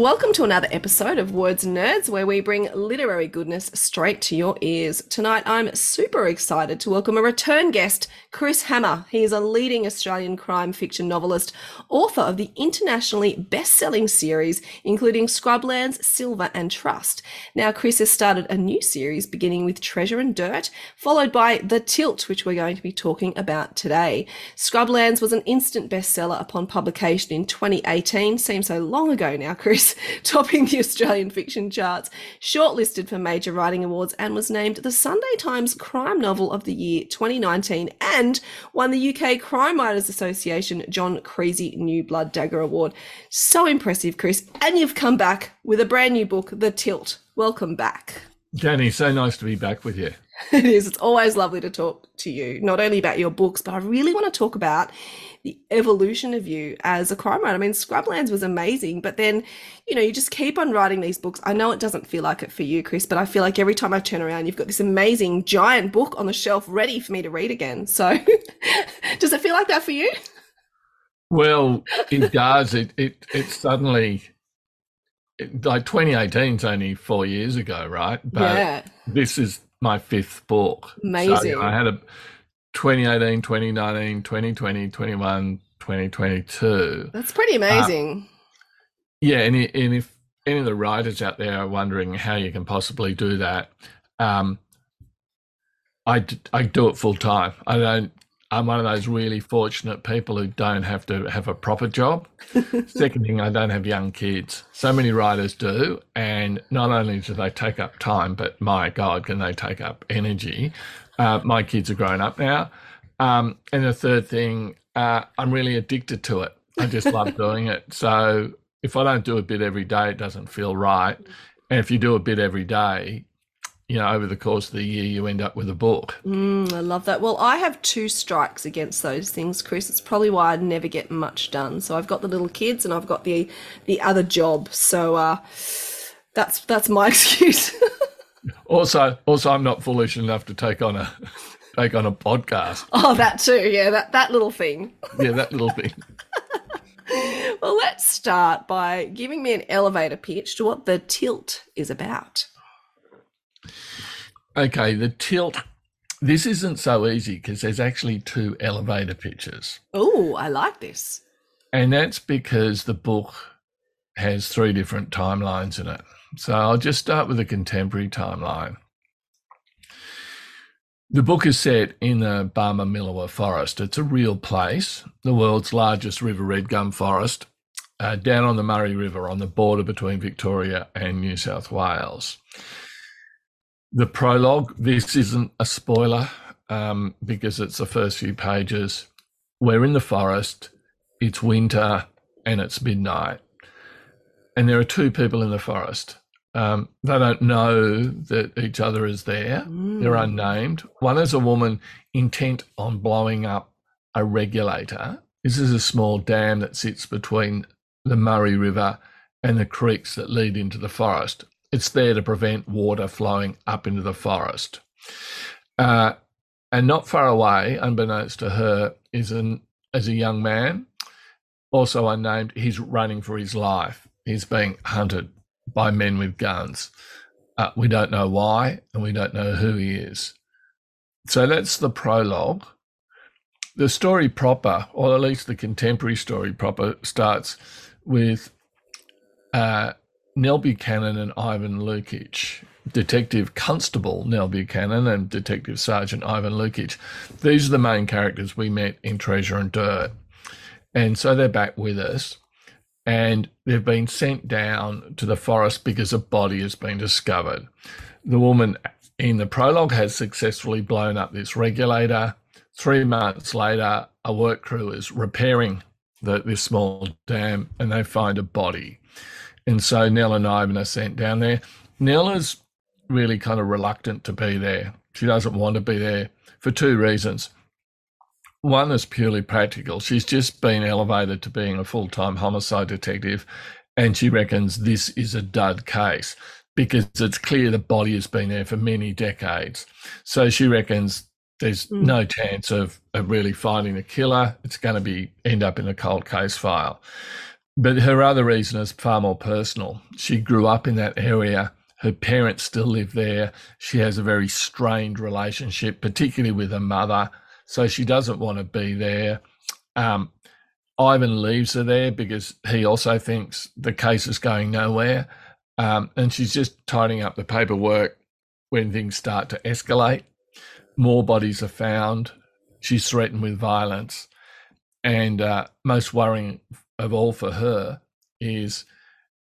Welcome to another episode of Words Nerds, where we bring literary goodness straight to your ears. Tonight, I'm super excited to welcome a return guest, Chris Hammer. He is a leading Australian crime fiction novelist, author of the internationally best selling series, including Scrublands, Silver, and Trust. Now, Chris has started a new series beginning with Treasure and Dirt, followed by The Tilt, which we're going to be talking about today. Scrublands was an instant bestseller upon publication in 2018. Seems so long ago now, Chris topping the Australian fiction charts, shortlisted for major writing awards, and was named the Sunday Times Crime Novel of the Year 2019 and won the UK Crime Writers Association John Creasey New Blood Dagger Award. So impressive, Chris. And you've come back with a brand new book, The Tilt. Welcome back. Danny, so nice to be back with you. It is. It's always lovely to talk to you, not only about your books, but I really want to talk about the evolution of you as a crime writer. I mean, Scrublands was amazing, but then, you know, you just keep on writing these books. I know it doesn't feel like it for you, Chris, but I feel like every time I turn around, you've got this amazing giant book on the shelf ready for me to read again. So, does it feel like that for you? Well, it does. It it it suddenly like 2018 is only four years ago, right? But yeah. this is my fifth book. Amazing. So, I had a 2018, 2019, 2020, 21, 2022. That's pretty uh, amazing. Uh, yeah, and, and if any of the writers out there are wondering how you can possibly do that, um, I, I do it full time. I don't. I'm one of those really fortunate people who don't have to have a proper job. Second thing, I don't have young kids. So many writers do, and not only do they take up time, but my God, can they take up energy? Uh, my kids are grown up now. Um, and the third thing, uh, I'm really addicted to it. I just love doing it. So if I don't do a bit every day, it doesn't feel right. And if you do a bit every day, you know, over the course of the year, you end up with a book. Mm, I love that. Well, I have two strikes against those things, Chris. It's probably why I never get much done. So I've got the little kids, and I've got the the other job. So uh, that's that's my excuse. also, also, I'm not foolish enough to take on a take on a podcast. Oh, that too. Yeah, that that little thing. yeah, that little thing. well, let's start by giving me an elevator pitch to what the tilt is about. Okay, the tilt. This isn't so easy because there's actually two elevator pitches. Oh, I like this. And that's because the book has three different timelines in it. So I'll just start with the contemporary timeline. The book is set in the Barmah Millewa forest. It's a real place, the world's largest river red gum forest, uh, down on the Murray River on the border between Victoria and New South Wales. The prologue, this isn't a spoiler um, because it's the first few pages. We're in the forest, it's winter, and it's midnight. And there are two people in the forest um, they don't know that each other is there. Mm. They're unnamed. One is a woman intent on blowing up a regulator. This is a small dam that sits between the Murray River and the creeks that lead into the forest. It's there to prevent water flowing up into the forest. Uh, and not far away, unbeknownst to her, is an as a young man, also unnamed. He's running for his life. He's being hunted by men with guns. Uh, we don't know why, and we don't know who he is. So that's the prologue. The story proper, or at least the contemporary story proper, starts with uh, Nell Buchanan and Ivan Lukic. Detective Constable Nell Buchanan and Detective Sergeant Ivan Lukic. These are the main characters we met in Treasure and Dirt. And so they're back with us. And they've been sent down to the forest because a body has been discovered. The woman in the prologue has successfully blown up this regulator. Three months later, a work crew is repairing the, this small dam and they find a body. And so Nell and Ivan are sent down there. Nell is really kind of reluctant to be there. She doesn't want to be there for two reasons. One is purely practical. She's just been elevated to being a full time homicide detective, and she reckons this is a dud case because it's clear the body has been there for many decades. So she reckons there's mm. no chance of, of really finding the killer. It's going to be end up in a cold case file. But her other reason is far more personal. She grew up in that area. Her parents still live there. She has a very strained relationship, particularly with her mother. So she doesn't want to be there. Um, Ivan leaves her there because he also thinks the case is going nowhere. Um, and she's just tidying up the paperwork when things start to escalate. More bodies are found. She's threatened with violence. And uh, most worrying of all for her is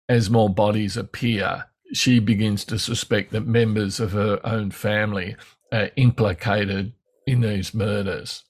as more bodies appear, she begins to suspect that members of her own family are implicated in these murders.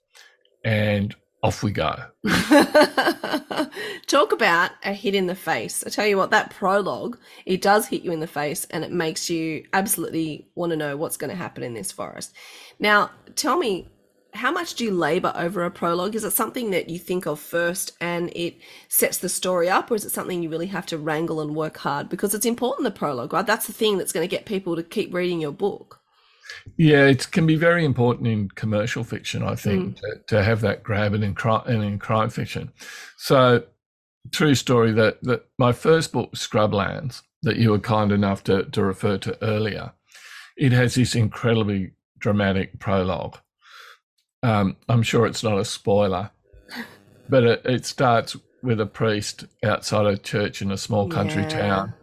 And off we go. Talk about a hit in the face. I tell you what, that prologue, it does hit you in the face and it makes you absolutely want to know what's going to happen in this forest. Now, tell me, how much do you labor over a prologue? Is it something that you think of first and it sets the story up, or is it something you really have to wrangle and work hard? Because it's important, the prologue, right? That's the thing that's going to get people to keep reading your book. Yeah, it can be very important in commercial fiction, I think, mm. to, to, have that grab and in crime and in crime fiction. So, true story that that my first book, Scrublands, that you were kind enough to to refer to earlier, it has this incredibly dramatic prologue. Um, I'm sure it's not a spoiler, but it, it starts with a priest outside a church in a small country yeah. town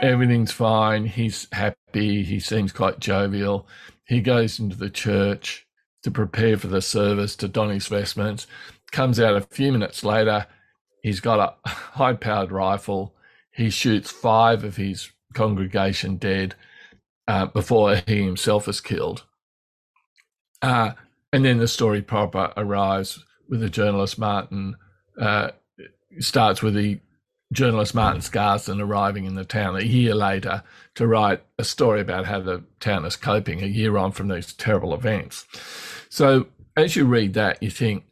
everything's fine. He's happy. He seems quite jovial. He goes into the church to prepare for the service, to don his vestments. Comes out a few minutes later. He's got a high powered rifle. He shoots five of his congregation dead uh, before he himself is killed. Uh, and then the story proper arrives with the journalist Martin. Uh, starts with the journalist Martin Scarsden arriving in the town a year later to write a story about how the town is coping a year on from these terrible events. So as you read that, you think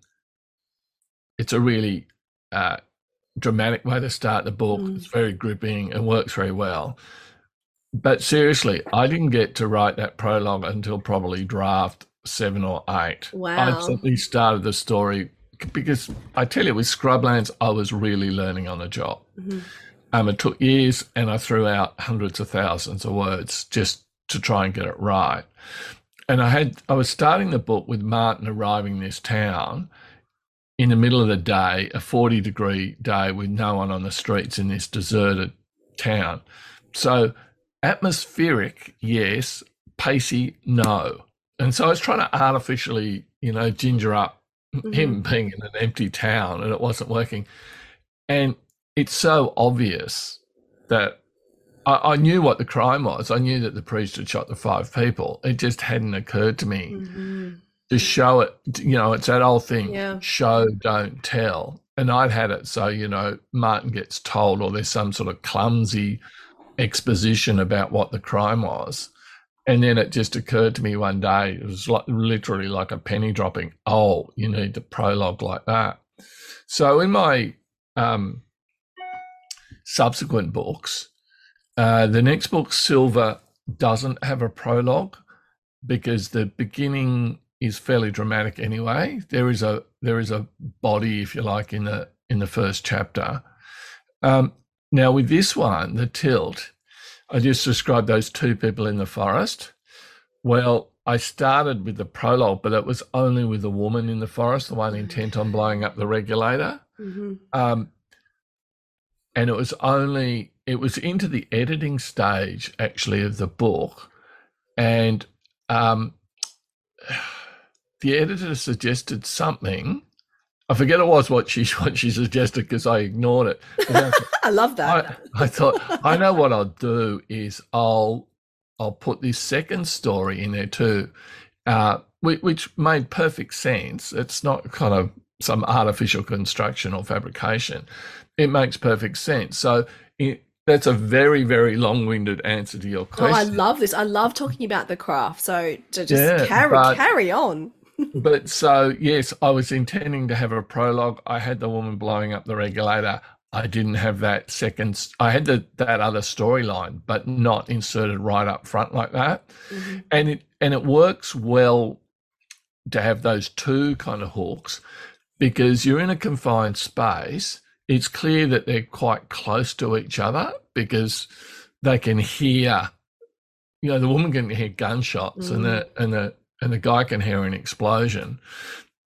it's a really uh, dramatic way to start the book. Mm. It's very gripping and works very well. But seriously, I didn't get to write that prologue until probably draft seven or eight. Wow. I simply started the story because I tell you, with Scrublands, I was really learning on the job. Mm-hmm. Um, it took years, and I threw out hundreds of thousands of words just to try and get it right. And I had I was starting the book with Martin arriving in this town in the middle of the day, a forty degree day with no one on the streets in this deserted town. So atmospheric, yes. Pacey, no. And so I was trying to artificially, you know, ginger up mm-hmm. him being in an empty town and it wasn't working. And it's so obvious that I, I, knew what the crime was. I knew that the priest had shot the five people. It just hadn't occurred to me mm-hmm. to show it. You know, it's that old thing yeah. show, don't tell. And I'd had it so, you know, Martin gets told, or there's some sort of clumsy exposition about what the crime was. And then it just occurred to me one day, it was like literally like a penny dropping. Oh, you need the prologue like that. So in my um, subsequent books, uh, the next book, Silver, doesn't have a prologue because the beginning is fairly dramatic anyway. There is a there is a body, if you like, in the in the first chapter. Um, now with this one, the tilt, I just described those two people in the forest. Well, I started with the prologue, but it was only with the woman in the forest, the one intent on blowing up the regulator. Mm-hmm. Um, and it was only it was into the editing stage actually of the book, and um, the editor suggested something. I forget it was what she what she suggested because I ignored it. I I love that. I, I thought I know what I'll do is I'll I'll put this second story in there too, uh, which, made perfect sense. It's not kind of some artificial construction or fabrication. It makes perfect sense. So it, that's a very very long winded answer to your question. Oh. I love this. I love talking about the craft. So to just Yeah, carry but- carry on. But so yes, I was intending to have a prologue. I had the woman blowing up the regulator. I didn't have that second. I had the, that other storyline, but not inserted right up front like that. Mhm. And it and it works well to have those two kind of hooks because you're in a confined space. It's clear that they're quite close to each other because they can hear. You know, the woman can hear gunshots, and the and the and the guy can hear an explosion.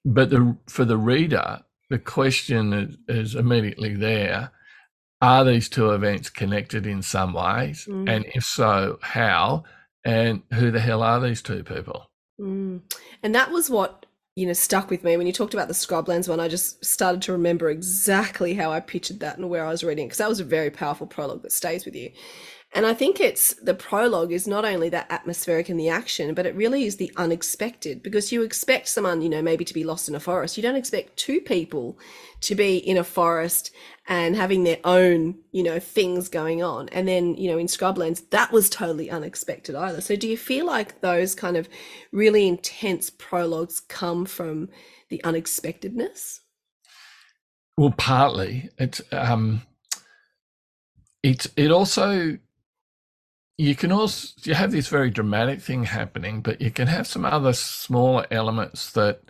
But the for the reader, the question is, is immediately there: Are these two events connected in some ways? Mm. And if so, how? And who the hell are these two people? Mm. And that was what, you know, stuck with me when you talked about the Scrublands one. I just started to remember exactly how I pictured that and where I was reading because that was a very powerful prologue that stays with you. And I think it's the prologue is not only that atmospheric and the action, but it really is the unexpected because you expect someone, you know, maybe to be lost in a forest. You don't expect two people to be in a forest and having their own, you know, things going on. And then, you know, in Scrublands, that was totally unexpected either. So do you feel like those kind of really intense prologues come from the unexpectedness? Well, partly it's um, it's it also you can also you have this very dramatic thing happening, but you can have some other smaller elements that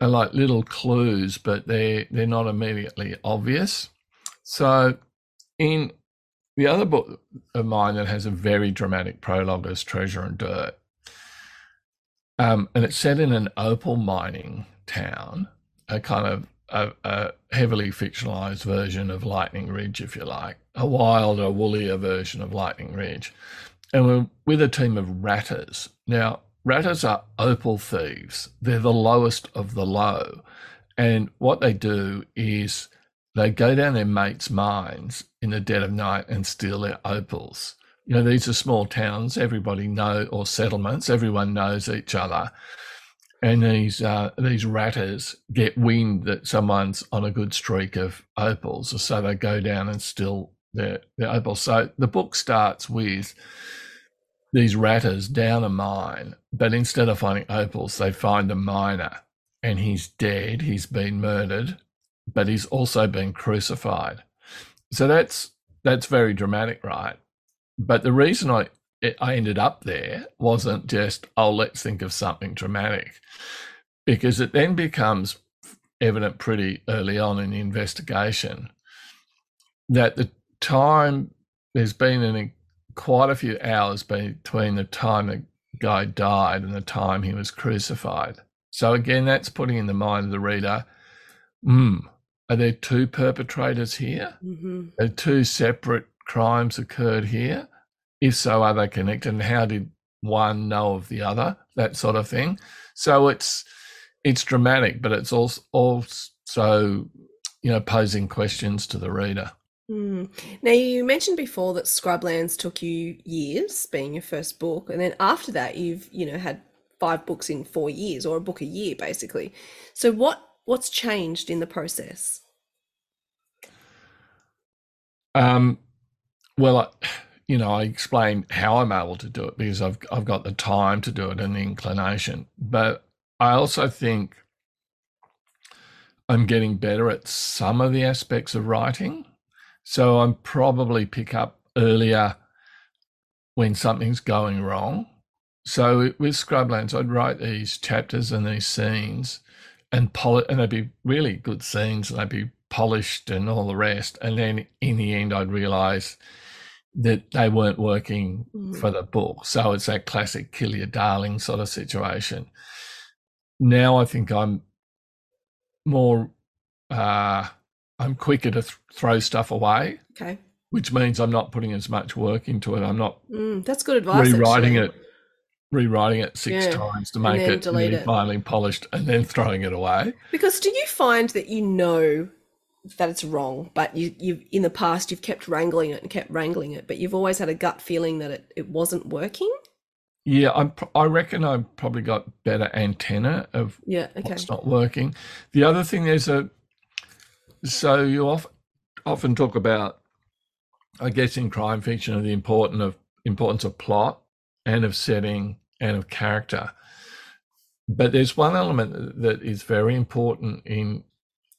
are like little clues, but they they're not immediately obvious. So, in the other book of mine that has a very dramatic prologue is Treasure and Dirt, um, and it's set in an opal mining town, a kind of a, a heavily fictionalized version of Lightning Ridge, if you like, a wilder, woollier version of Lightning Ridge. And we're with a team of ratters. Now, ratters are opal thieves, they're the lowest of the low. And what they do is they go down their mates' mines in the dead of night and steal their opals. You know, these are small towns, everybody know, or settlements, everyone knows each other and these uh, these ratters get wind that someone's on a good streak of opals, so they go down and steal their, their opals. So the book starts with these ratters down a mine, but instead of finding opals, they find a miner, and he's dead. He's been murdered, but he's also been crucified. So that's that's very dramatic, right? But the reason I I ended up there wasn't just, oh, let's think of something dramatic, because it then becomes evident pretty early on in the investigation that the time there's been an, quite a few hours between the time the guy died and the time he was crucified. So again, that's putting in the mind of the reader, hmm, are there two perpetrators here? Mm-hmm. Are two separate crimes occurred here? If so, are they connected? And how did one know of the other? That sort of thing. So it's it's dramatic, but it's also also you know posing questions to the reader. Mm. Now, you mentioned before that Scrublands took you years, being your first book, and then after that, you've you know had five books in four years, or a book a year, basically. So, what what's changed in the process? Um, well, I, you know, I explained how I'm able to do it because I've I've got the time to do it and the inclination, but I also think I'm getting better at some of the aspects of writing. So I'm probably pick up earlier when something's going wrong. So with Scrublands, I'd write these chapters and these scenes, and poli- and they'd be really good scenes, and they'd be polished and all the rest. And then in the end, I'd realize that they weren't working Mhm. for the book. So it's that classic kill your darling sort of situation. Now I think I'm more, uh, I'm quicker to th- throw stuff away Okay. which means I'm not putting as much work into it. I'm not Mm, that's good advice. rewriting actually. it, rewriting it six Yeah, times to make it it. finely polished, and then throwing it away. Because do you find that you know that it's wrong, but you you've in the past you've kept wrangling it and kept wrangling it, but you've always had a gut feeling that it, it wasn't working? Yeah, I'm, I reckon I've probably got better antenna of Yeah. Okay. what's not working. The other thing there's a so you often often talk about, I guess, in crime fiction, of the important of importance of plot and of setting and of character. But there's one element that is very important in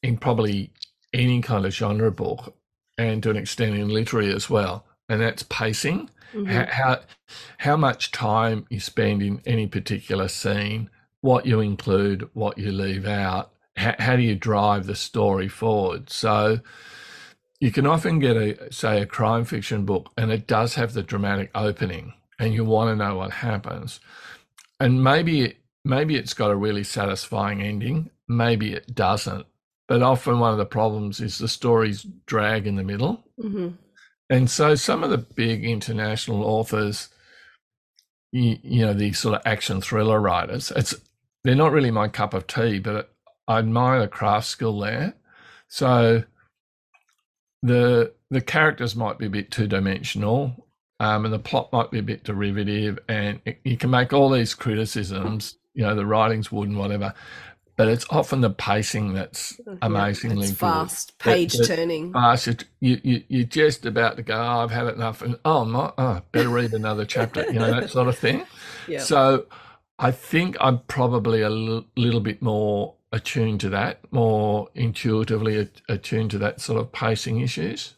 in probably any kind of genre book, and to an extent in literary as well, and that's pacing Mhm. how, how how much time you spend in any particular scene, what you include, what you leave out, how, how do you drive the story forward? So you can often get a say a crime fiction book, and it does have the dramatic opening, and you want to know what happens, and maybe maybe it's got a really satisfying ending, maybe it doesn't. But often one of the problems is the stories drag in the middle. Mhm. And so some of the big international authors, you, you know, these sort of action thriller writers, it's they're not really my cup of tea, but I admire the craft skill there. So the the characters might be a bit two dimensional, um, and the plot might be a bit derivative, and it, you can make all these criticisms. You know, the writing's wood and whatever, but it's often the pacing that's amazingly it's fast, page turning. fast. You, you, you, you're just about to go, oh, I've had enough. And oh, my, oh, better read another chapter, you know, that sort of thing. Yeah. So I think I'm probably a l- little bit more attuned to that, more intuitively attuned to that sort of pacing issues.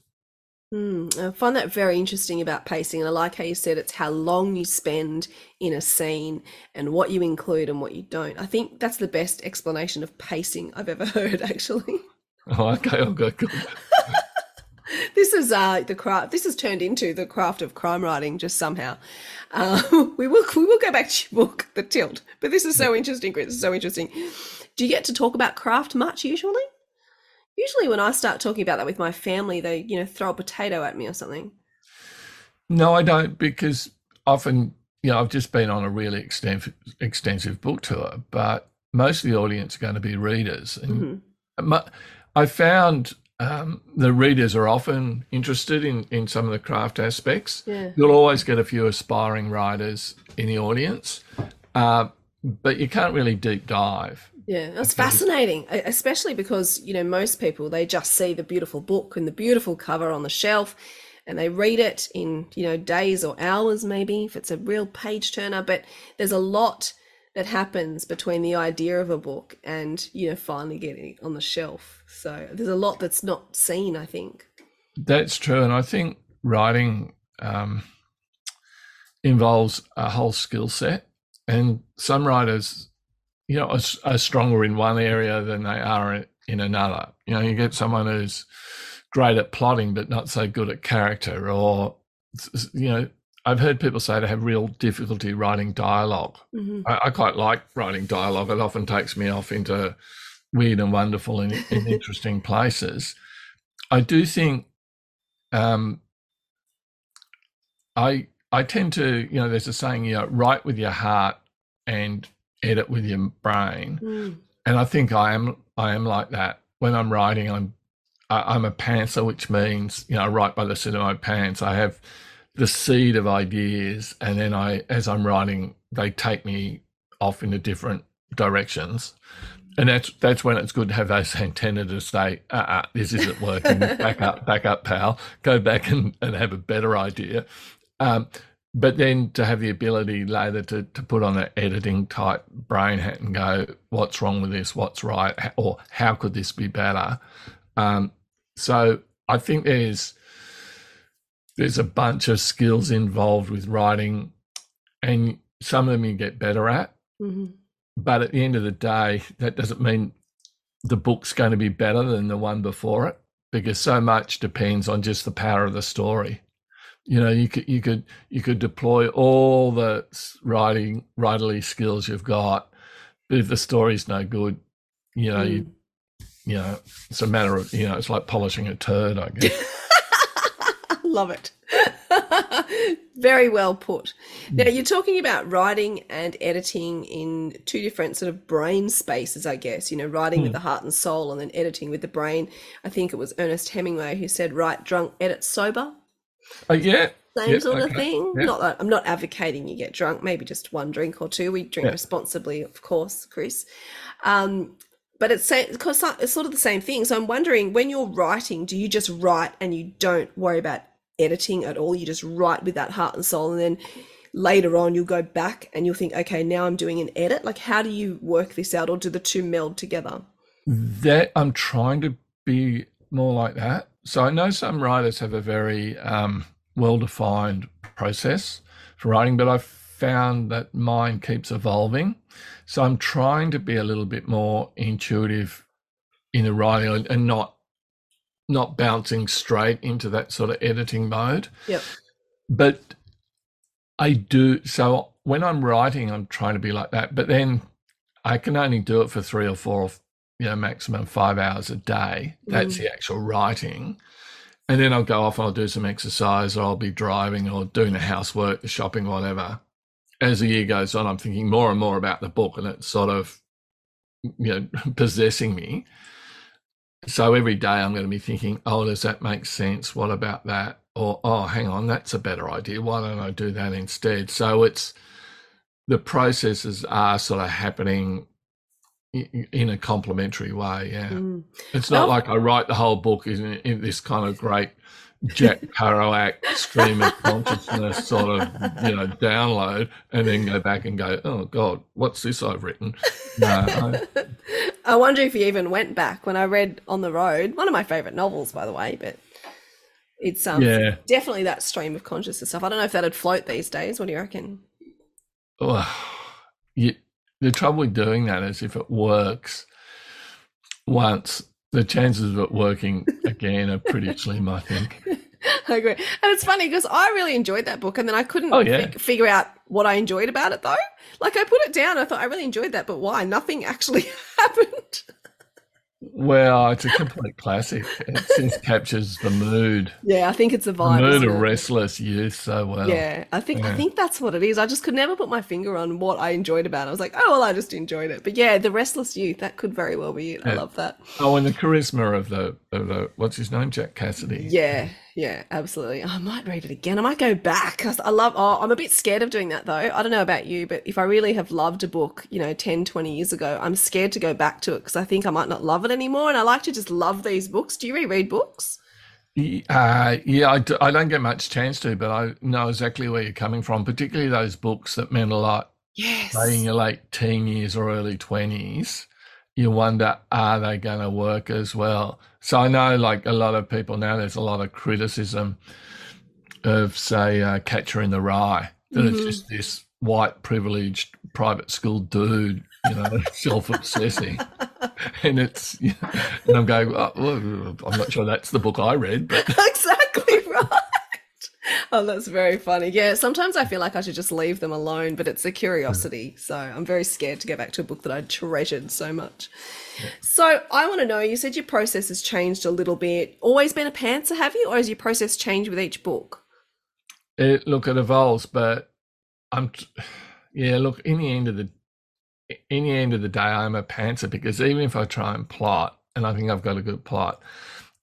Mm, I find that very interesting about pacing, and I like how you said it's how long you spend in a scene and what you include and what you don't. I think that's the best explanation of pacing I've ever heard, actually. Oh, okay, go. Good. This is uh the craft. This has turned into the craft of crime writing, just somehow. Uh, we will we will go back to your book, The Tilt. But this is so interesting, Chris. Is so interesting. Do you get to talk about craft much usually? Usually, when I start talking about that with my family, they you know throw a potato at me or something. No, I don't, because often, you know, I've just been on a really extensive, extensive book tour, but most of the audience are going to be readers. And Mhm. my, I found um, the readers are often interested in, in some of the craft aspects. Yeah. You'll always get a few aspiring writers in the audience, uh, but you can't really deep dive. Yeah, that's fascinating, especially because, you know, most people they just see the beautiful book and the beautiful cover on the shelf and they read it in, you know, days or hours maybe if it's a real page turner, but there's a lot that happens between the idea of a book and, you know, finally getting it on the shelf. So there's a lot that's not seen, I think. That's true. And I think writing um, involves a whole skill set. And some writers, you know, are, are stronger in one area than they are in, another. You know, you get someone who's great at plotting, but not so good at character. Or, you know, I've heard people say they have real difficulty writing dialogue. Mhm. I, I quite like writing dialogue. It often takes me off into weird and wonderful and, and interesting places. I do think um, I I tend to you know there's a saying you know write with your heart and edit with your brain, Mm. and I think I am I am like that when I'm writing. I'm I, I'm a pantser, which means you know I write by the seat of my pants. I have the seed of ideas, and then I as I'm writing, they take me off into different directions. And that's that's when it's good to have those antenna to say, uh, uh this isn't working. back up, back up, pal. Go back and, and have a better idea. Um, but then to have the ability later to, to put on that editing type brain hat and go, what's wrong with this? What's right? Or how could this be better? Um, so I think there's there's a bunch of skills involved with writing, and some of them you get better at. Mhm. But at the end of the day, that doesn't mean the book's going to be better than the one before it because so much depends on just the power of the story. You know, you could you could you could deploy all the writing writerly skills you've got, but if the story's no good, you know, you mm. you know, it's a matter of you know, it's like polishing a turd, I guess. Love it. Very well put. Now, mm. you're talking about writing and editing in two different sort of brain spaces, I guess. You know, writing with hmm. the heart and soul and then editing with the brain. I think it was Ernest Hemingway who said, write drunk, edit sober. Uh, yeah. Same Yeah, sort of thing. Yeah. Not that I'm not advocating you get drunk, maybe just one drink or two. We drink Yeah. responsibly, of course, Chris. Um, but it's because it's sort of the same thing. So I'm wondering when you're writing, do you just write and you don't worry about editing at all? You just write with that heart and soul, and then later on you'll go back and you'll think, okay, now I'm doing an edit. Like, how do you work this out, or do the two meld together? that I'm trying to be more like that. So I know some writers have a very um, well-defined process for writing, but I've found that mine keeps evolving. So I'm trying to be a little bit more intuitive in the writing and- and not not bouncing straight into that sort of editing mode. Yep. But I do so when I'm writing, I'm trying to be like that. But then I can only do it for three or four, you know, maximum five hours a day. That's mm. the actual writing. And then I'll go off and I'll do some exercise or I'll be driving or doing the housework, the shopping, whatever. As the year goes on, I'm thinking more and more about the book and it's sort of, you know, possessing me. So every day I'm going to be thinking, oh, does that make sense? What about that? Or, oh, hang on, that's a better idea. Why don't I do that instead? So it's the processes are sort of happening in a complementary way. Yeah. Mm. It's not Well- like I write the whole book in, in this kind of great Jack Kerouac stream of consciousness sort of, you know, download and then go back and go, oh God, what's this I've written? No, I, I wonder if you even went back when I read On the Road, one of my favorite novels, by the way, but it's um Yeah. definitely that stream of consciousness stuff. I don't know if that'd float these days. What do you reckon? oh, you, the trouble with doing that is if it works once, the chances of it working again are pretty slim, I think. I agree. And it's funny because I really enjoyed that book and then I couldn't Oh, yeah. fig- figure out what I enjoyed about it though. Like I put it down, I thought I really enjoyed that, but why? Nothing actually happened. Well, it's a complete classic. It just captures the mood, Yeah, I think it's a the vibe. mood isn't of restless youth so well. Yeah, I think I think that's what it is. I just could never put my finger on what I enjoyed about it. I was like, oh well, I just enjoyed it. But yeah, the restless youth that could very well be it. I love that. Oh, and the charisma of the what's his name, Jack Cassidy. Yeah, yeah, absolutely. I might read it again. I might go back. I love. Oh, I'm a bit scared of doing that though. I don't know about you, but if I really have loved a book, you know, 10, 20 years ago, I'm scared to go back to it because I think I might not love it anymore. And I like to just love these books. Do you reread books? Uh, yeah, I, do, I don't get much chance to, but I know exactly where you're coming from, particularly those books that meant a lot, Yes. say in your late teen years or early 20s. You wonder, are they going to work as well? So I know, like a lot of people now, there's a lot of criticism of, say, uh, Catcher in the Rye, that it's Mhm. just this white, privileged private school dude, you know, self obsessing. and it's, and I'm going, oh, well, I'm not sure that's the book I read, but exactly right. Oh, that's very funny. Yeah, sometimes I feel like I should just leave them alone, but it's a curiosity. Mm. So I'm very scared to go back to a book that I treasured so much. So I want to know you said your process has changed a little bit. Always been a pantser, have you? Or has your process changed with each book? it, look, it evolves. But I'm, yeah, look, in the end of the, in the end of the day, I'm a pantser because even if I try and plot, and I think I've got a good plot,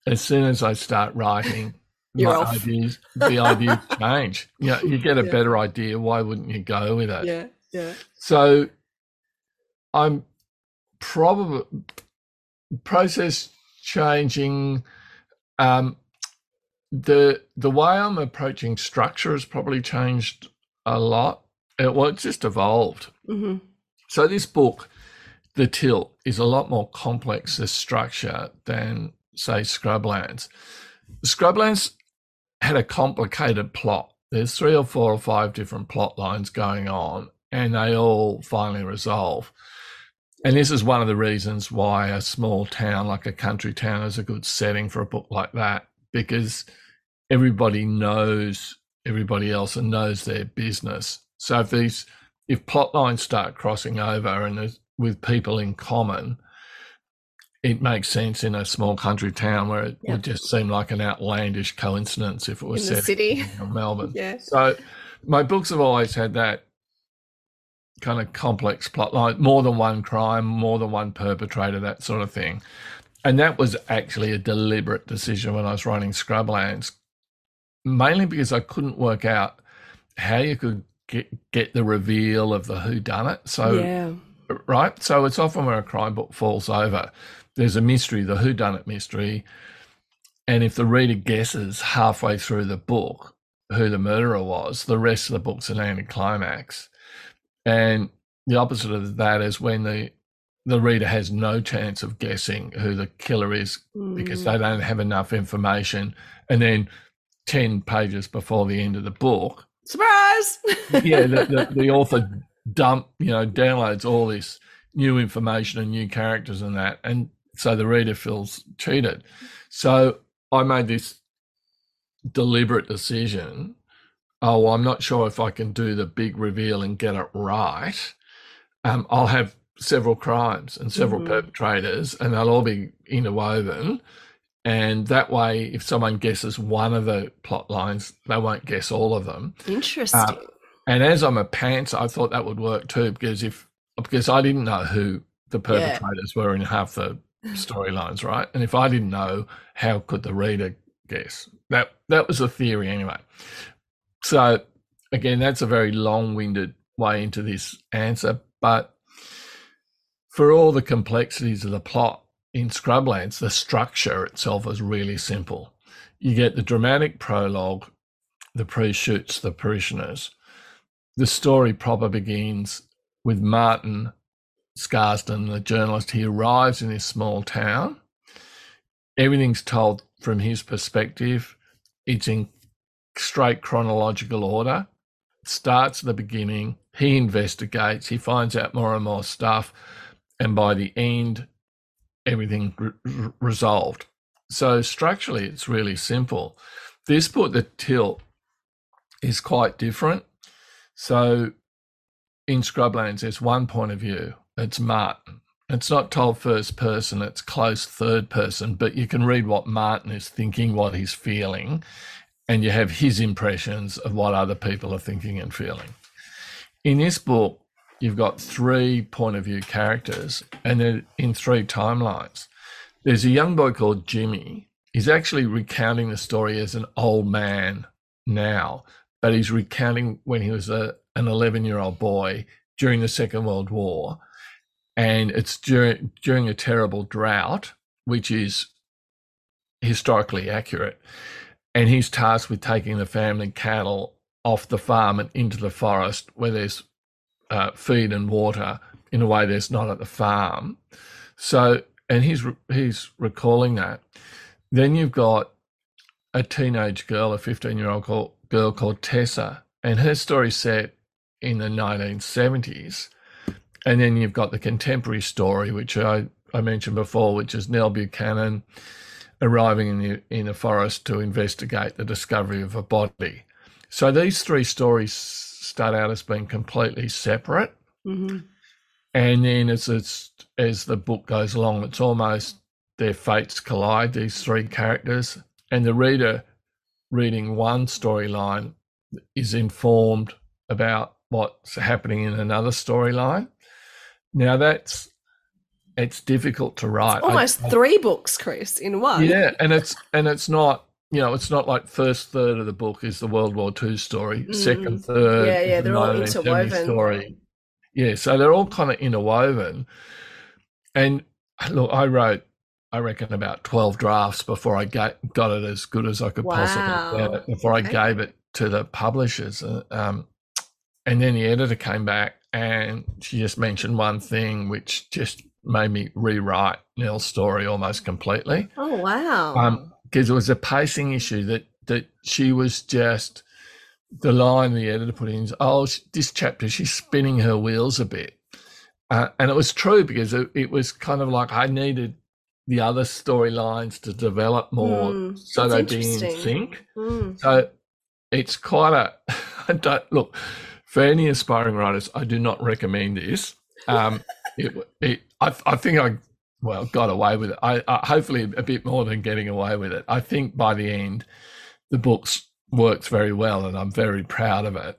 as soon as I start writing, You're my off. ideas, the ideas change. You know, you get a Yeah. better idea. Why wouldn't you go with it? Yeah, yeah. So I'm probably process changing. Um, the the way I'm approaching structure has probably changed a lot. It, well, it's just evolved. hmm So this book, The Tilt, is a lot more complex as structure than say Scrublands. Scrublands had a complicated plot. There's three or four or five different plot lines going on, and they all finally resolve. And this is one of the reasons why a small town like a country town is a good setting for a book like that, because everybody knows everybody else and knows their business. So if these if plot lines start crossing over and with people in common, it makes sense in a small country town where it Yeah. would just seem like an outlandish coincidence if it was In the city. in Melbourne. Yeah. So my books have always had that kind of complex plot line, more than one crime, more than one perpetrator, that sort of thing. And that was actually a deliberate decision when I was writing Scrublands, mainly because I couldn't work out how you could get, get the reveal of the who done it. So yeah. right? So it's often where a crime book falls over. There's a mystery, the who done it mystery, and if the reader guesses halfway through the book who the murderer was, the rest of the book's an anticlimax. And the opposite of that is when the the reader has no chance of guessing who the killer is because Mm. they don't have enough information, and then ten pages before the end of the book, Surprise! yeah, the, the, the author dump, you know, downloads all this new information and new characters and that, and so the reader feels cheated. So I made this deliberate decision. Oh, well, I'm not sure if I can do the big reveal and get it right. Um, I'll have several crimes and several Mhm. perpetrators, and they'll all be interwoven. And that way, if someone guesses one of the plot lines, they won't guess all of them. Interesting. And as I'm a pants, I thought that would work too because if because I didn't know who the Yeah. perpetrators were in half the storylines, right? And if I didn't know, how could the reader guess? That that was the theory anyway. So again, that's a very long-winded way into this answer, but for all the complexities of the plot in Scrublands, the structure itself is really simple. You get the dramatic prologue, the priest shoots the parishioners. The story proper begins with Martin Scarsden, the journalist. He arrives in this small town. Everything's told from his perspective. It's in straight chronological order. It starts at the beginning. He investigates. He finds out more and more stuff. And by the end, everything re- re- resolved. So structurally, it's really simple. This book, the tilt, is quite different. So in Scrublands, there's one point of view. It's Martin. It's not told first person, it's close third person, but you can read what Martin is thinking, what he's feeling, and you have his impressions of what other people are thinking and feeling. In this book, you've got three point of view characters and they're in three timelines. There's a young boy called Jimmy. He's actually recounting the story as an old man now, but he's recounting when he was a, an 11 year old boy during the Second World War. And it's during, during a terrible drought, which is historically accurate. And he's tasked with taking the family cattle off the farm and into the forest where there's uh, feed and water in a way there's not at the farm. So, and he's he's recalling that. Then you've got a teenage girl, a 15 year old girl called Tessa, and her story's set in the 1970s. And then you've got the contemporary story, which I, I mentioned before, which is Nell Buchanan arriving in the in the forest to investigate the discovery of a body. So these three stories start out as being completely separate, hmm and then as it's as the book goes along, it's almost their fates collide. These three characters, and the reader reading one storyline is informed about what's happening in another storyline. Now that's it's difficult to write. I- Almost I- three books, Chris, in one. yeah, and it's and it's not you know it's not like first third of the book is the World War II story, second Mm. third, Yeah, yeah, the they're all 1970 interwoven. story. Yeah, so they're all kind of interwoven. And look, I wrote, I reckon about twelve drafts before I got got it as good as I could possibly get it before I gave it to the publishers. Uh, Um, and then the editor came back and she just mentioned one thing which just made me rewrite Nell's story almost completely. Oh wow. um because it was a pacing issue that that she was just the line the editor put in is oh this chapter she's spinning her wheels a bit. Uh, and it was true because it, it was kind of like i needed the other storylines to develop more Mm, so they'd be in sync Mm. so it's quite a i don't look for any aspiring writers i do not recommend this um it, it I, I think i well, got away with it. I, I hopefully a bit more than getting away with it. I think by the end, the books works very well, and I'm very proud of it.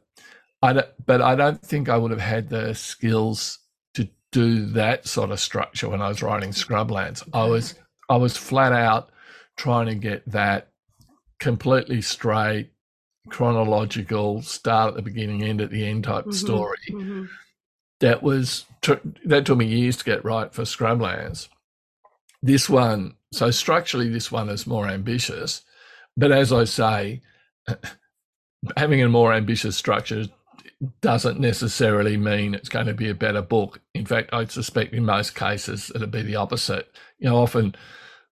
I don't, but I don't think I would have had the skills to do that sort of structure when I was writing Scrublands. I was I was flat out trying to get that completely straight, chronological, start at the beginning, end at the end type Mhm, story. mhm. That was that took me years to get right for Scrublands. This one, so structurally, this one is more ambitious, but as I say, having a more ambitious structure doesn't necessarily mean it's going to be a better book. In fact, I suspect in most cases it'll be the opposite. You know, often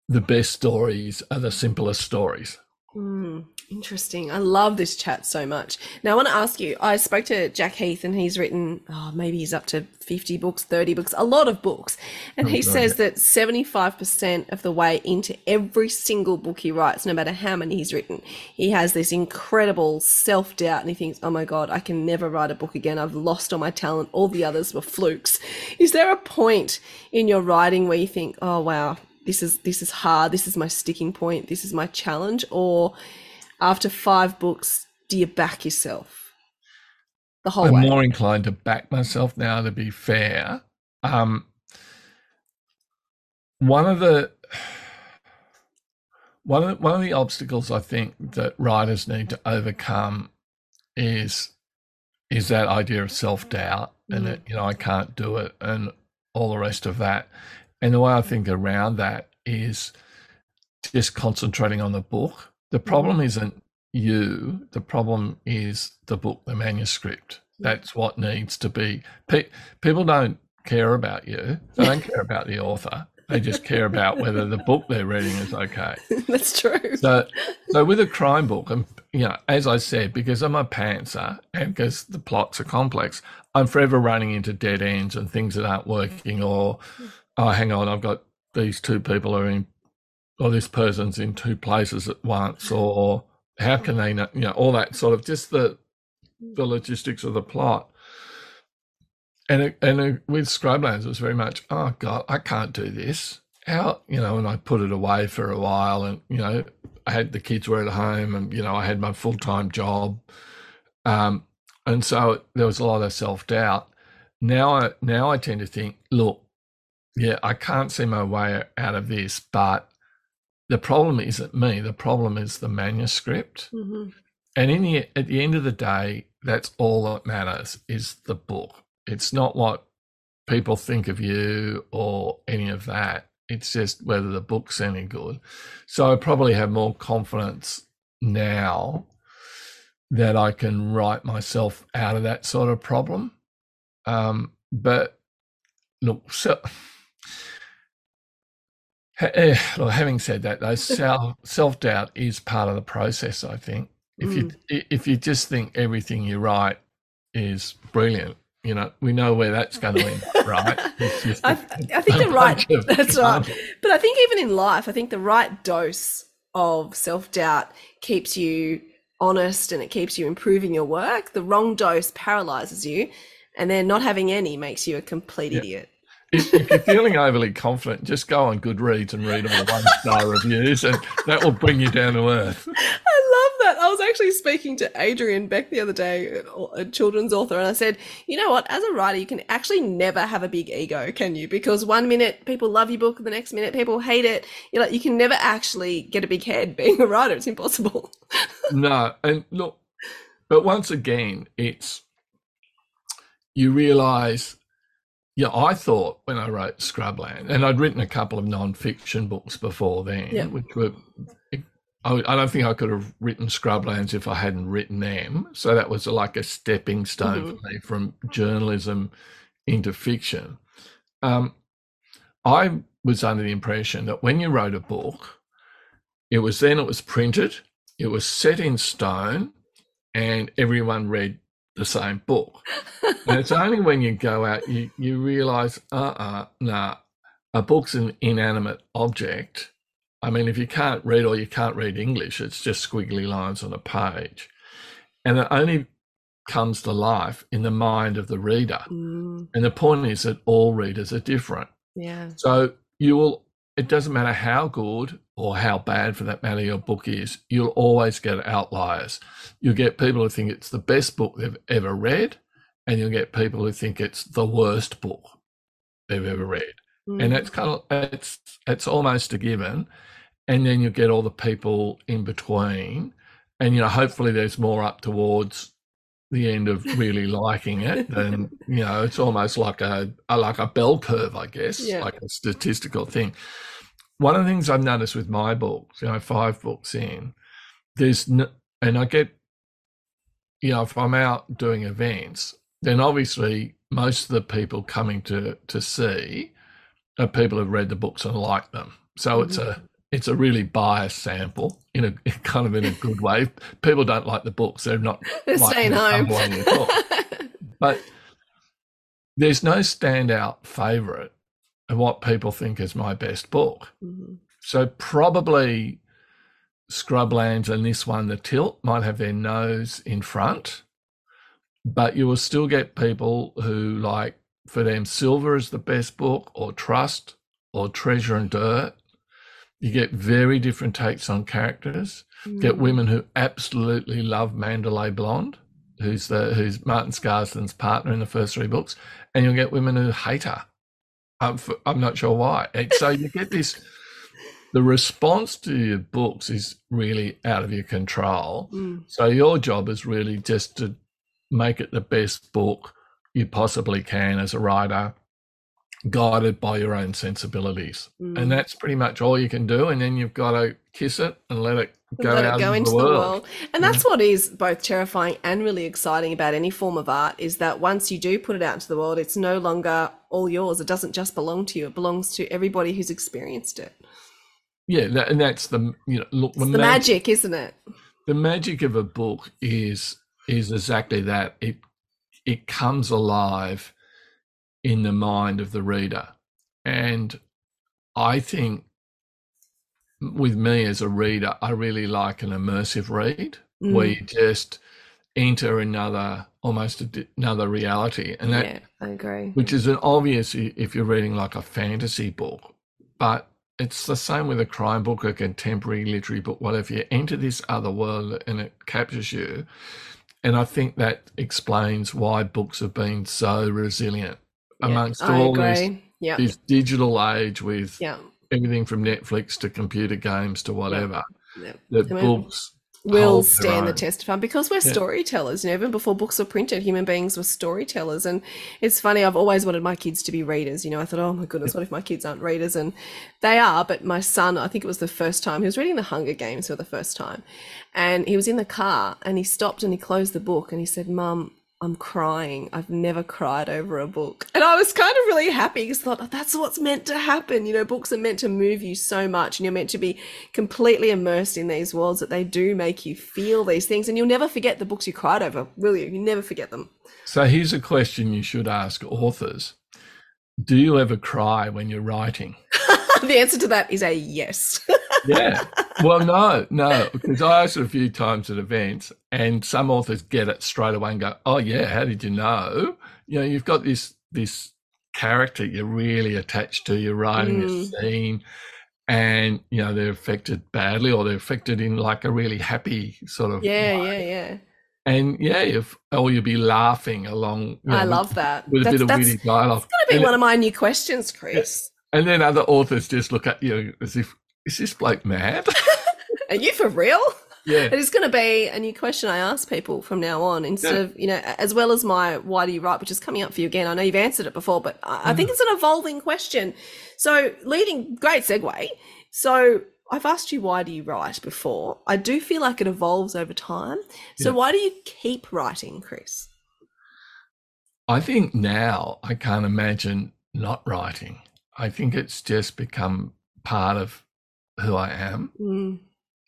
the best stories are the simplest stories. Mm, interesting. I love this chat so much. Now, I want to ask you I spoke to Jack Heath, and he's written, oh, maybe he's up to 50 books, 30 books, a lot of books. And Oh, he God, says that 75% of the way into every single book he writes, no matter how many he's written, he has this incredible self doubt, and he thinks, oh my God, I can never write a book again. I've lost all my talent. All the others were flukes. Is there a point in your writing where you think, oh, wow, this is this is hard this is my sticking point this is my challenge or after five books do you back yourself the whole I'm way more inclined to back myself now, to be fair. Um, one of the one of the, one of the obstacles I think that writers need to overcome is is that idea of self doubt and Mm. that you know I can't do it and all the rest of that. And the way I think around that is just concentrating on the book. The mm-hmm. problem isn't you. The problem is the book, the manuscript. That's what needs to be. Pe- people don't care about you. They don't care about the author. They just care about whether the book they're reading is okay. that's true So, so with a crime book, and you know, as I said, because I'm a pantser and because the plots are complex, I'm forever running into dead ends and things that aren't working. Or, mm. Oh, hang on, I've got these two people are in, or this person's in two places at once, or how can they know? You know, all that sort of just the the logistics of the plot. And it, and it, with Scrublands, it was very much, oh God, I can't do this. How you know? And I put it away for a while, and you know, I had the kids were at home, and you know, I had my full time job, um, and so there was a lot of self doubt. Now I now I tend to think, look, yeah, I can't see my way out of this, but the problem isn't me. The problem is the manuscript. Mhm. And in the at the end of the day, that's all that matters is the book. It's not what people think of you or any of that. It's just whether the book's any good. So I probably have more confidence now that I can write myself out of that sort of problem. Um, but look, so Eh, having said that, though, self self doubt is part of the process. I think if you mm. if you just think everything you write is brilliant, you know, we know where that's going to end, up, right? I, I, think the right of that's right but i think even in life i think the right dose of self-doubt keeps you honest and it keeps you improving your work the wrong dose paralyzes you and then not having any makes you a complete Yeah. idiot If, you're feeling overly confident, just go on Goodreads and read all the one star reviews, and that will bring you down to earth. I love that. I was actually speaking to Adrian Beck the other day, a children's author, and I said, you know what? As a writer, you can actually never have a big ego, can you? Because one minute people love your book, the next minute people hate it. You're like, you can never actually get a big head being a writer. It's impossible. No, and look, but once again, it's you realize. Yeah, I thought when I wrote Scrubland, and I'd written a couple of non-fiction books before then, Yeah. which were. I, I don't think I could have written Scrublands if I hadn't written them. So that was like a stepping stone for me from journalism into fiction. Um, I was under the impression that when you wrote a book, it was then it was printed, it was set in stone, and everyone read the same book. and it's only when you go out you, you realize, uh uh nah, a book's an inanimate object. I mean, if you can't read or you can't read English, it's just squiggly lines on a page. And it only comes to life in the mind of the reader. Mm, And the point is that all readers are different. yeah. So you will. It doesn't matter how good or how bad, for that matter, your book is. You'll always get outliers. You'll get people who think it's the best book they've ever read, and you'll get people who think it's the worst book they've ever read. Mm. And that's kind of it's it's almost a given. And then you get all the people in between, and you know, hopefully there's more up towards the end of really liking it and you know it's almost like a, a like a bell curve i guess Yeah. like a statistical thing one of the things i've noticed with my books you know five books in there's no, and i get you know if i'm out doing events then obviously most of the people coming to to see are people who've read the books and like them so it's mm-hmm. a it's a really biased sample in a kind of in a good way people don't like the books they're not They're staying home. number one you thought. but there's no standout favorite of what people think is my best book. Mhm. So probably Scrublands and this one, The Tilt, might have their nose in front, but you will still get people who like for them Silver is the best book, or Trust, or Treasure and Dirt. You get very different takes on characters get Mm. women who absolutely love Mandalay Blonde, who's the who's Martin Scarsden's partner in the first three books, and you'll get women who hate her. I'm, f- I'm not sure why. And so you get this. The response to your books is really out of your control. Mm. So your job is really just to make it the best book you possibly can as a writer, guided by your own sensibilities. Mm. And that's pretty much all you can do. And then you've got to kiss it and let it go let out it go into, into the world. And that's what is both terrifying and really exciting about any form of art is that once you do put it out into the world, it's no longer all yours. It doesn't just belong to you. It belongs to everybody who's experienced it. Yeah, that, and that's the you know look It's the magic, isn't it? the magic of a book is is exactly that. It it comes alive in the mind of the reader, and I think with me as a reader, I really like an immersive read where Mm. you just enter another almost another reality, and that yeah, I agree. which is an obvious if you're reading like a fantasy book, but it's the same with a crime book, a contemporary literary book. Well, if you enter this other world and it captures you, and I think that explains why books have been so resilient amongst I all this. Yeah. this digital age with Yeah. everything from Netflix to computer games to whatever. yeah. The I mean, books will stand the test of time because we're Yeah. storytellers. You know, even before books were printed, human beings were storytellers. And it's funny, I've always wanted my kids to be readers. You know, I thought, oh my goodness, what if my kids aren't readers? And they are. But my son, I think it was the first time, he was reading The Hunger Games for the first time. And he was in the car and he stopped and he closed the book and he said, Mum, I'm crying. I've never cried over a book. And I was kind of really happy because I thought, oh, that's what's meant to happen. You know, books are meant to move you so much and you're meant to be completely immersed in these worlds that they do make you feel these things. And you'll never forget the books you cried over, will you? You never forget them. So here's a question you should ask authors. Do you ever cry when you're writing? the answer to that is a yes. Yeah. Well, no, no, because I asked it a few times at events, and some authors get it straight away and go, "Oh yeah, how did you know?" You know, you've got this this character you're really attached to. You're writing this mm. scene, and you know they're affected badly, or they're affected in like a really happy sort of yeah, way. yeah, yeah. And yeah, if or you'll be laughing along. you I love that. with a bit of witty dialogue. That's going to be And- one of my new questions, Chris. And then other authors just look at you as if, is this bloke mad? Are you for real? yeah. It is going to be a new question I ask people from now on, instead Yeah. of you know, as well as my "Why do you write?" which is coming up for you again. I know you've answered it before, but I, I think Mm. it's an evolving question. So, leading great segue. So, I've asked you why do you write before. I do feel like it evolves over time. So, Yeah. why do you keep writing, Chris? I think now I can't imagine not writing. I think it's just become part of who I am. Mm,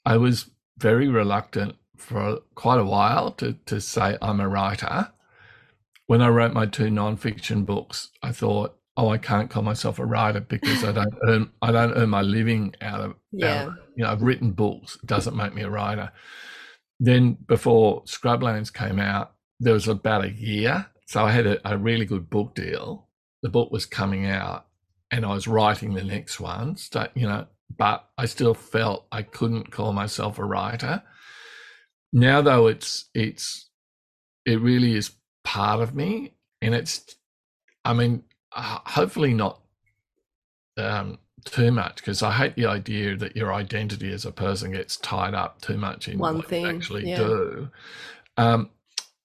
I was very reluctant for quite a while to, to say I'm a writer. When I wrote my two nonfiction books, I thought, oh, I can't call myself a writer because I don't earn I don't earn my living out of, out yeah. of you know, I've written books. It doesn't make me a writer. Then before Scrublands came out, there was about a year. So I had a, a really good book deal. The book was coming out and I was writing the next one, so, you know, but I still felt I couldn't call myself a writer. Now though it's it's it really is part of me and it's I mean hopefully not um too much because I hate the idea that your identity as a person gets tied up too much in One what thing, you actually yeah. do. Um,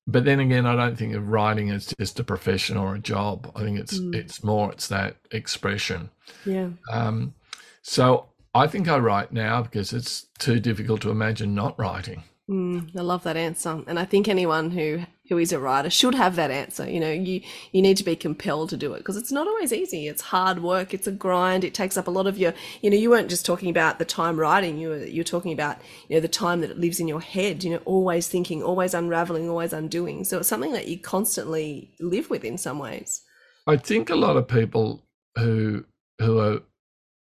but then again, I don't think of writing as just a profession or a job. I think it's Mm. it's more it's that expression. Yeah. Um, so I think I write now because it's too difficult to imagine not writing. Mm, I love that answer, and I think anyone who who is a writer should have that answer. You know, you you need to be compelled to do it because it's not always easy. It's hard work. It's a grind. It takes up a lot of your. You know, you weren't just talking about the time writing. You were you're talking about you know the time that it lives in your head. You know, always thinking, always unraveling, always undoing. So it's something that you constantly live with in some ways. I think a lot of people who who are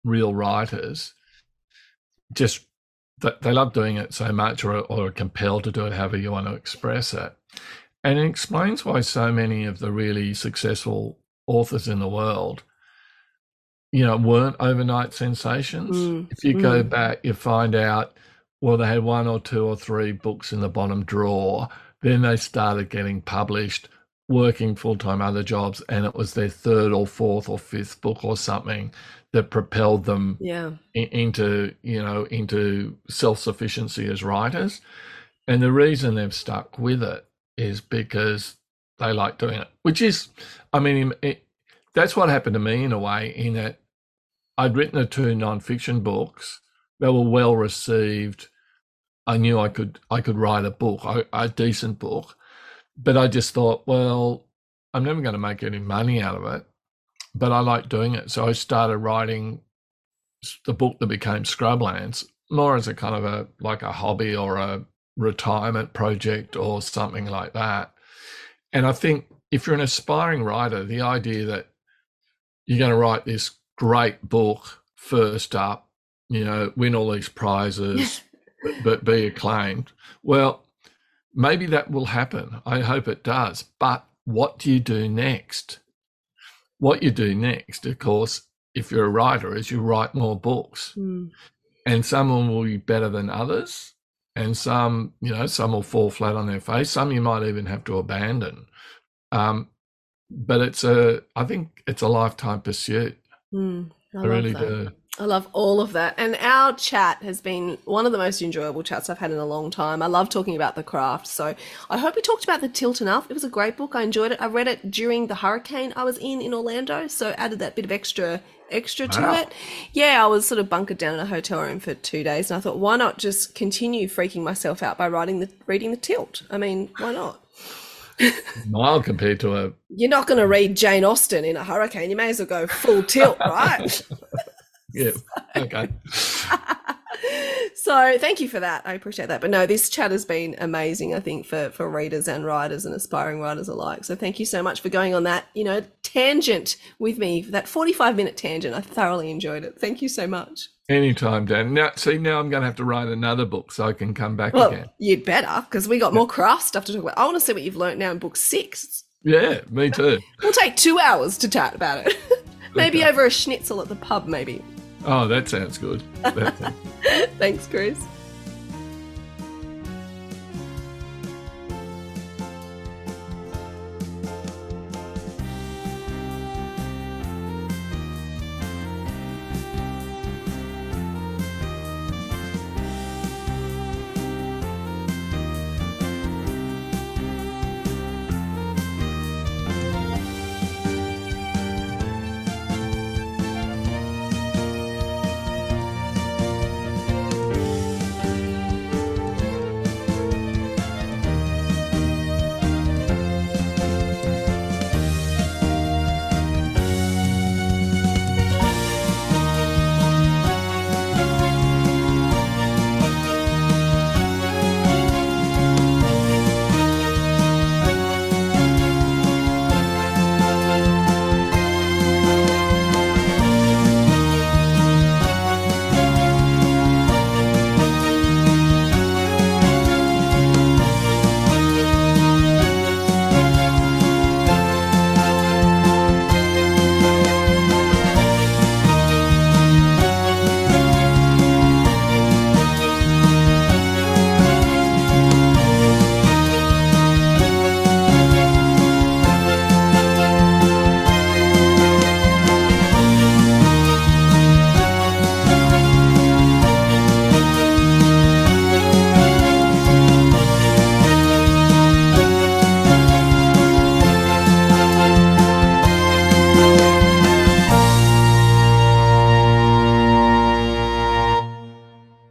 real writers just th- they love doing it so much or, or are compelled to do it however you want to express it. And it explains why so many of the really successful authors in the world, you know, weren't overnight sensations. Mm, if you go mm. back, you find out, well, they had one or two or three books in the bottom drawer. Then they started getting published, working full time other jobs, and it was their third or fourth or fifth book or something that propelled them Yeah. i- into you know into self-sufficiency as writers and the reason they've stuck with it is because they like doing it which is i mean it, that's what happened to me in a way in that i'd written the two non-fiction books they were well received i knew i could i could write a book a, a decent book but i just thought well i'm never going to make any money out of it but i like doing it so i started writing the book that became Scrublands more as a kind of a like a hobby or a retirement project or something like that. And I think if you're an aspiring writer, the idea that you're going to write this great book first up, you know, win all these prizes, but be acclaimed, well, maybe that will happen. I hope it does. But what do you do next? What you do next, of course, if you're a writer, is you write more books. Mm. And some will be better than others. And some, you know, some will fall flat on their face. Some you might even have to abandon. Um, but it's a, I think it's a lifetime pursuit. Mm. I, I, really that. do. I love all of that. And our chat has been one of the most enjoyable chats I've had in a long time. I love talking about the craft. So I hope we talked about The Tilt enough. It was a great book. I enjoyed it. I read it during the hurricane I was in in Orlando. So added that bit of extra extra to Wow. it. Yeah, I was sort of bunkered down in a hotel room for two days and I thought, why not just continue freaking myself out by writing the reading the tilt? I mean, why not? Mild compared to a, You're not gonna read Jane Austen in a hurricane. You may as well go full tilt, right? yeah, okay. so thank you for that. I appreciate that. But no, this chat has been amazing, I think, for, for readers and writers and aspiring writers alike. So thank you so much for going on that, you know, tangent with me, that 45 minute tangent. I thoroughly enjoyed it. Thank you so much. Anytime, Dan. Now, see, now I'm going to have to write another book so I can come back Well, again. you'd better, because we got more craft stuff to talk about. I want to see what you've learnt now in book six. Yeah, me too. We'll take two hours to chat about it. maybe Okay. over a schnitzel at the pub, maybe. Oh, that sounds good. That Thanks, Chris.